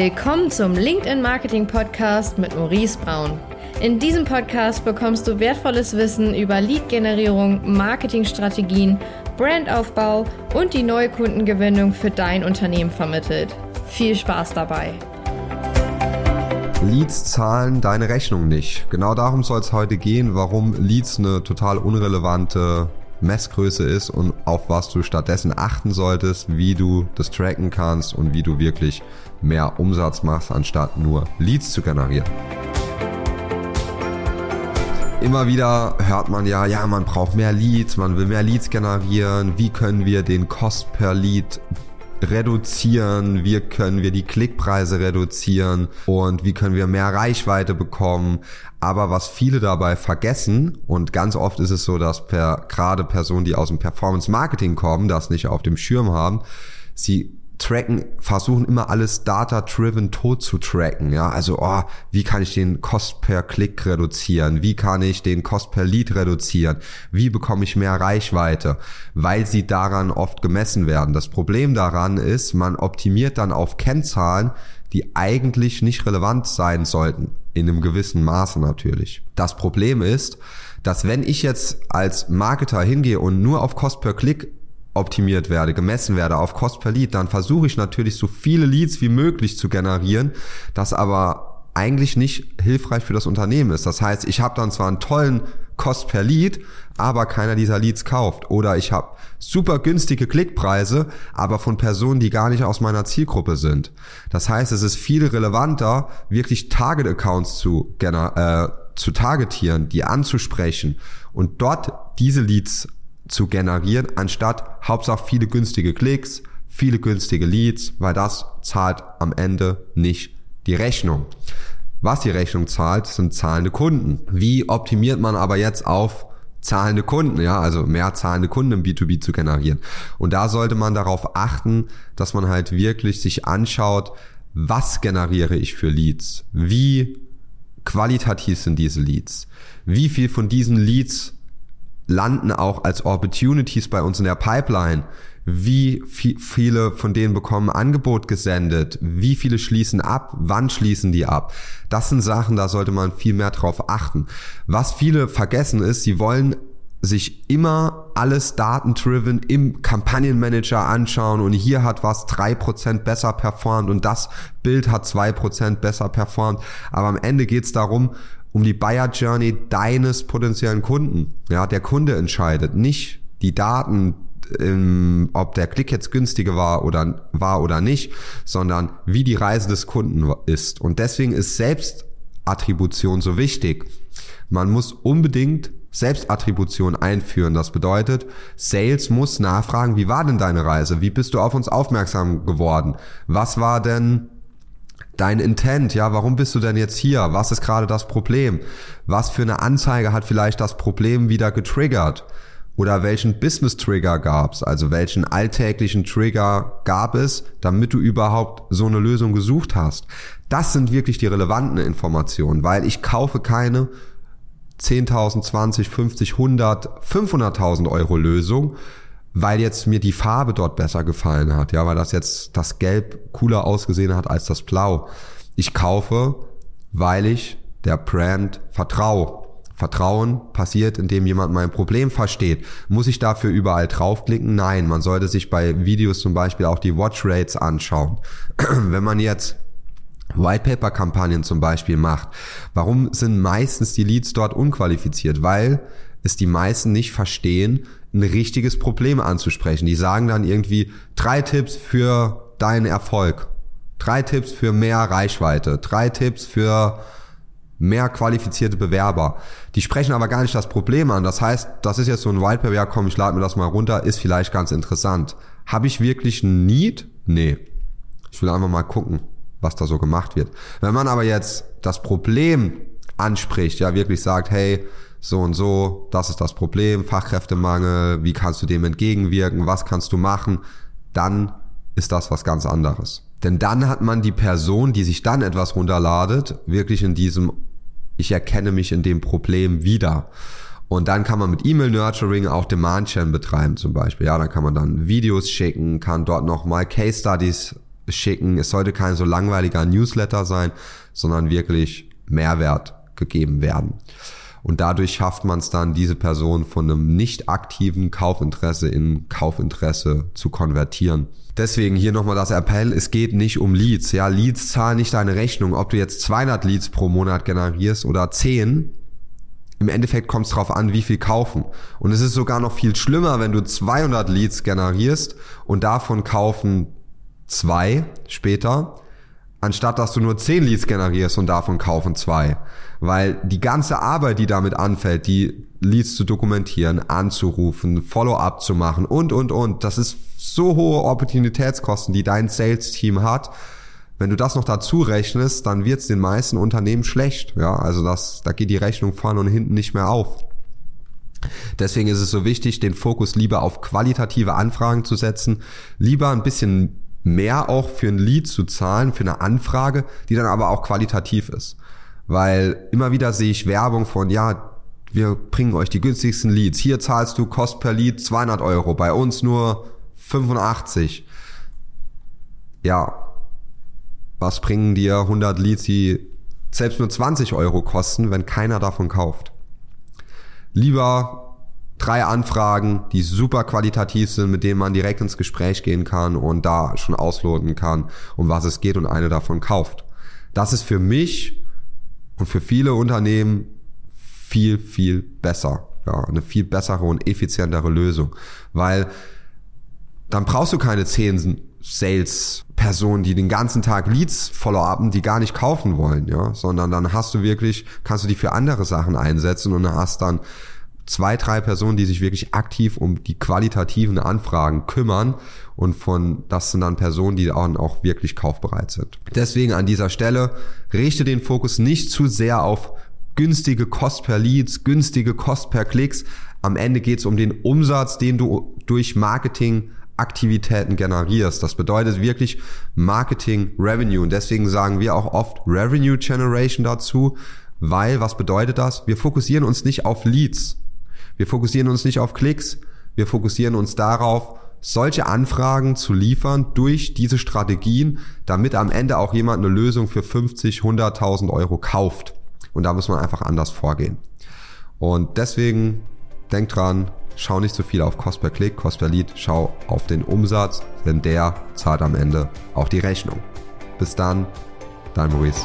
Willkommen zum LinkedIn Marketing Podcast mit Maurice Braun. In diesem Podcast bekommst du wertvolles Wissen über Lead-Generierung, Marketingstrategien, Brandaufbau und die neue Kundengewinnung für dein Unternehmen vermittelt. Viel Spaß dabei! Leads zahlen deine Rechnung nicht. Genau darum soll es heute gehen, warum Leads eine total unrelevante Messgröße ist und auf was du stattdessen achten solltest, wie du das tracken kannst und wie du wirklich mehr Umsatz machst, anstatt nur Leads zu generieren. Immer wieder hört man ja, ja, man braucht mehr Leads, man will mehr Leads generieren. Wie können wir den Cost per Lead reduzieren, wie können wir die Klickpreise reduzieren und wie können wir mehr Reichweite bekommen. Aber was viele dabei vergessen, und ganz oft ist es so, dass per, gerade Personen, die aus dem Performance Marketing kommen, das nicht auf dem Schirm haben, sie tracken, versuchen immer alles data-driven tot zu tracken. Ja, also, oh, wie kann ich den Cost per Klick reduzieren? Wie kann ich den Cost per Lead reduzieren? Wie bekomme ich mehr Reichweite? Weil sie daran oft gemessen werden. Das Problem daran ist, man optimiert dann auf Kennzahlen, die eigentlich nicht relevant sein sollten. In einem gewissen Maße natürlich. Das Problem ist, dass wenn ich jetzt als Marketer hingehe und nur auf Cost per Klick optimiert werde, gemessen werde auf Cost per Lead, dann versuche ich natürlich so viele Leads wie möglich zu generieren, das aber eigentlich nicht hilfreich für das Unternehmen ist. Das heißt, ich habe dann zwar einen tollen Cost per Lead, aber keiner dieser Leads kauft. Oder ich habe super günstige Klickpreise, aber von Personen, die gar nicht aus meiner Zielgruppe sind. Das heißt, es ist viel relevanter, wirklich Target-Accounts zu, äh, zu targetieren, die anzusprechen und dort diese Leads zu generieren, anstatt Hauptsache viele günstige Klicks, viele günstige Leads, weil das zahlt am Ende nicht die Rechnung. Was die Rechnung zahlt, sind zahlende Kunden. Wie optimiert man aber jetzt auf zahlende Kunden, ja, also mehr zahlende Kunden im B2B zu generieren. Und da sollte man darauf achten, dass man halt wirklich sich anschaut, was generiere ich für Leads? Wie qualitativ sind diese Leads? Wie viel von diesen Leads landen auch als Opportunities bei uns in der Pipeline. Wie viele von denen bekommen Angebot gesendet? Wie viele schließen ab? Wann schließen die ab? Das sind Sachen, da sollte man viel mehr drauf achten. Was viele vergessen ist, sie wollen sich immer alles datendriven im Kampagnenmanager anschauen und hier hat was drei Prozent besser performt und das Bild hat zwei Prozent besser performt. Aber am Ende geht's darum, um die Buyer Journey deines potenziellen Kunden. Ja, der Kunde entscheidet, nicht die Daten, ähm, ob der Klick jetzt günstiger war oder war oder nicht, sondern wie die Reise des Kunden ist. Und deswegen ist Selbstattribution so wichtig. Man muss unbedingt Selbstattribution einführen. Das bedeutet, Sales muss nachfragen, wie war denn deine Reise? Wie bist du auf uns aufmerksam geworden? Was war denn dein Intent, ja, warum bist du denn jetzt hier? Was ist gerade das Problem? Was für eine Anzeige hat vielleicht das Problem wieder getriggert? Oder welchen Business Trigger gab's? Also welchen alltäglichen Trigger gab es, damit du überhaupt so eine Lösung gesucht hast? Das sind wirklich die relevanten Informationen, weil ich kaufe keine 10.000, 20, 50, 100, 500.000 Euro Lösung, weil jetzt mir die Farbe dort besser gefallen hat, ja, weil das jetzt das Gelb cooler ausgesehen hat als das Blau. Ich kaufe, weil ich der Brand vertraue. Vertrauen passiert, indem jemand mein Problem versteht. Muss ich dafür überall draufklicken? Nein, man sollte sich bei Videos zum Beispiel auch die Watch Rates anschauen. Wenn man jetzt White Paper Kampagnen zum Beispiel macht, warum sind meistens die Leads dort unqualifiziert? Weil es die meisten nicht verstehen, ein richtiges Problem anzusprechen. Die sagen dann irgendwie drei Tipps für deinen Erfolg, drei Tipps für mehr Reichweite, drei Tipps für mehr qualifizierte Bewerber. Die sprechen aber gar nicht das Problem an. Das heißt, das ist jetzt so ein Whitepaper, ja komm, ich lade mir das mal runter, ist vielleicht ganz interessant. Habe ich wirklich ein Need? Nee. Ich will einfach mal gucken, was da so gemacht wird. Wenn man aber jetzt das Problem anspricht, ja wirklich sagt, hey, so und so, das ist das Problem, Fachkräftemangel, wie kannst du dem entgegenwirken, was kannst du machen, dann ist das was ganz anderes. Denn dann hat man die Person, die sich dann etwas runterladet, wirklich in diesem, ich erkenne mich in dem Problem wieder. Und dann kann man mit E-Mail-Nurturing auch Demand-Chain betreiben zum Beispiel. Ja, dann kann man dann Videos schicken, kann dort nochmal Case-Studies schicken. Es sollte kein so langweiliger Newsletter sein, sondern wirklich Mehrwert gegeben werden. Und dadurch schafft man es dann, diese Person von einem nicht aktiven Kaufinteresse in Kaufinteresse zu konvertieren. Deswegen hier nochmal das Appell, es geht nicht um Leads. Ja, Leads zahlen nicht deine Rechnung. Ob du jetzt 200 Leads pro Monat generierst oder 10, im Endeffekt kommt es darauf an, wie viel kaufen. Und es ist sogar noch viel schlimmer, wenn du 200 Leads generierst und davon kaufen zwei später, anstatt dass du nur 10 Leads generierst und davon kaufen zwei. Weil die ganze Arbeit, die damit anfällt, die Leads zu dokumentieren, anzurufen, Follow-up zu machen und, und, und, das ist so hohe Opportunitätskosten, die dein Sales-Team hat. Wenn du das noch dazu rechnest, dann wird es den meisten Unternehmen schlecht. Ja, also das, da geht die Rechnung vorne und hinten nicht mehr auf. Deswegen ist es so wichtig, den Fokus lieber auf qualitative Anfragen zu setzen, lieber ein bisschen mehr auch für ein Lead zu zahlen, für eine Anfrage, die dann aber auch qualitativ ist. Weil immer wieder sehe ich Werbung von, ja, wir bringen euch die günstigsten Leads. Hier zahlst du Kost per Lead 200 Euro, bei uns nur 85. Ja, was bringen dir 100 Leads, die selbst nur 20 Euro kosten, wenn keiner davon kauft? Lieber drei Anfragen, die super qualitativ sind, mit denen man direkt ins Gespräch gehen kann und da schon ausloten kann, um was es geht und eine davon kauft. Das ist für mich und für viele Unternehmen viel, viel besser. Ja, eine viel bessere und effizientere Lösung. Weil dann brauchst du keine zehn Sales-Personen, die den ganzen Tag Leads follow-upen, die gar nicht kaufen wollen, ja, sondern dann hast du wirklich, kannst du die für andere Sachen einsetzen und hast dann zwei, drei Personen, die sich wirklich aktiv um die qualitativen Anfragen kümmern und von, das sind dann Personen, die auch wirklich kaufbereit sind. Deswegen an dieser Stelle richte den Fokus nicht zu sehr auf günstige Kost per Leads, günstige Kost per Klicks. Am Ende geht es um den Umsatz, den du durch Marketing Aktivitäten generierst. Das bedeutet wirklich Marketing Revenue. Und deswegen sagen wir auch oft Revenue Generation dazu, weil was bedeutet das? Wir fokussieren uns nicht auf Leads. Wir fokussieren uns nicht auf Klicks. Wir fokussieren uns darauf, solche Anfragen zu liefern durch diese Strategien, damit am Ende auch jemand eine Lösung für 50, 100.000 Euro kauft. Und da muss man einfach anders vorgehen. Und deswegen denkt dran, schau nicht so viel auf Cost per Klick, Cost per Lead, schau auf den Umsatz, denn der zahlt am Ende auch die Rechnung. Bis dann, dein Maurice.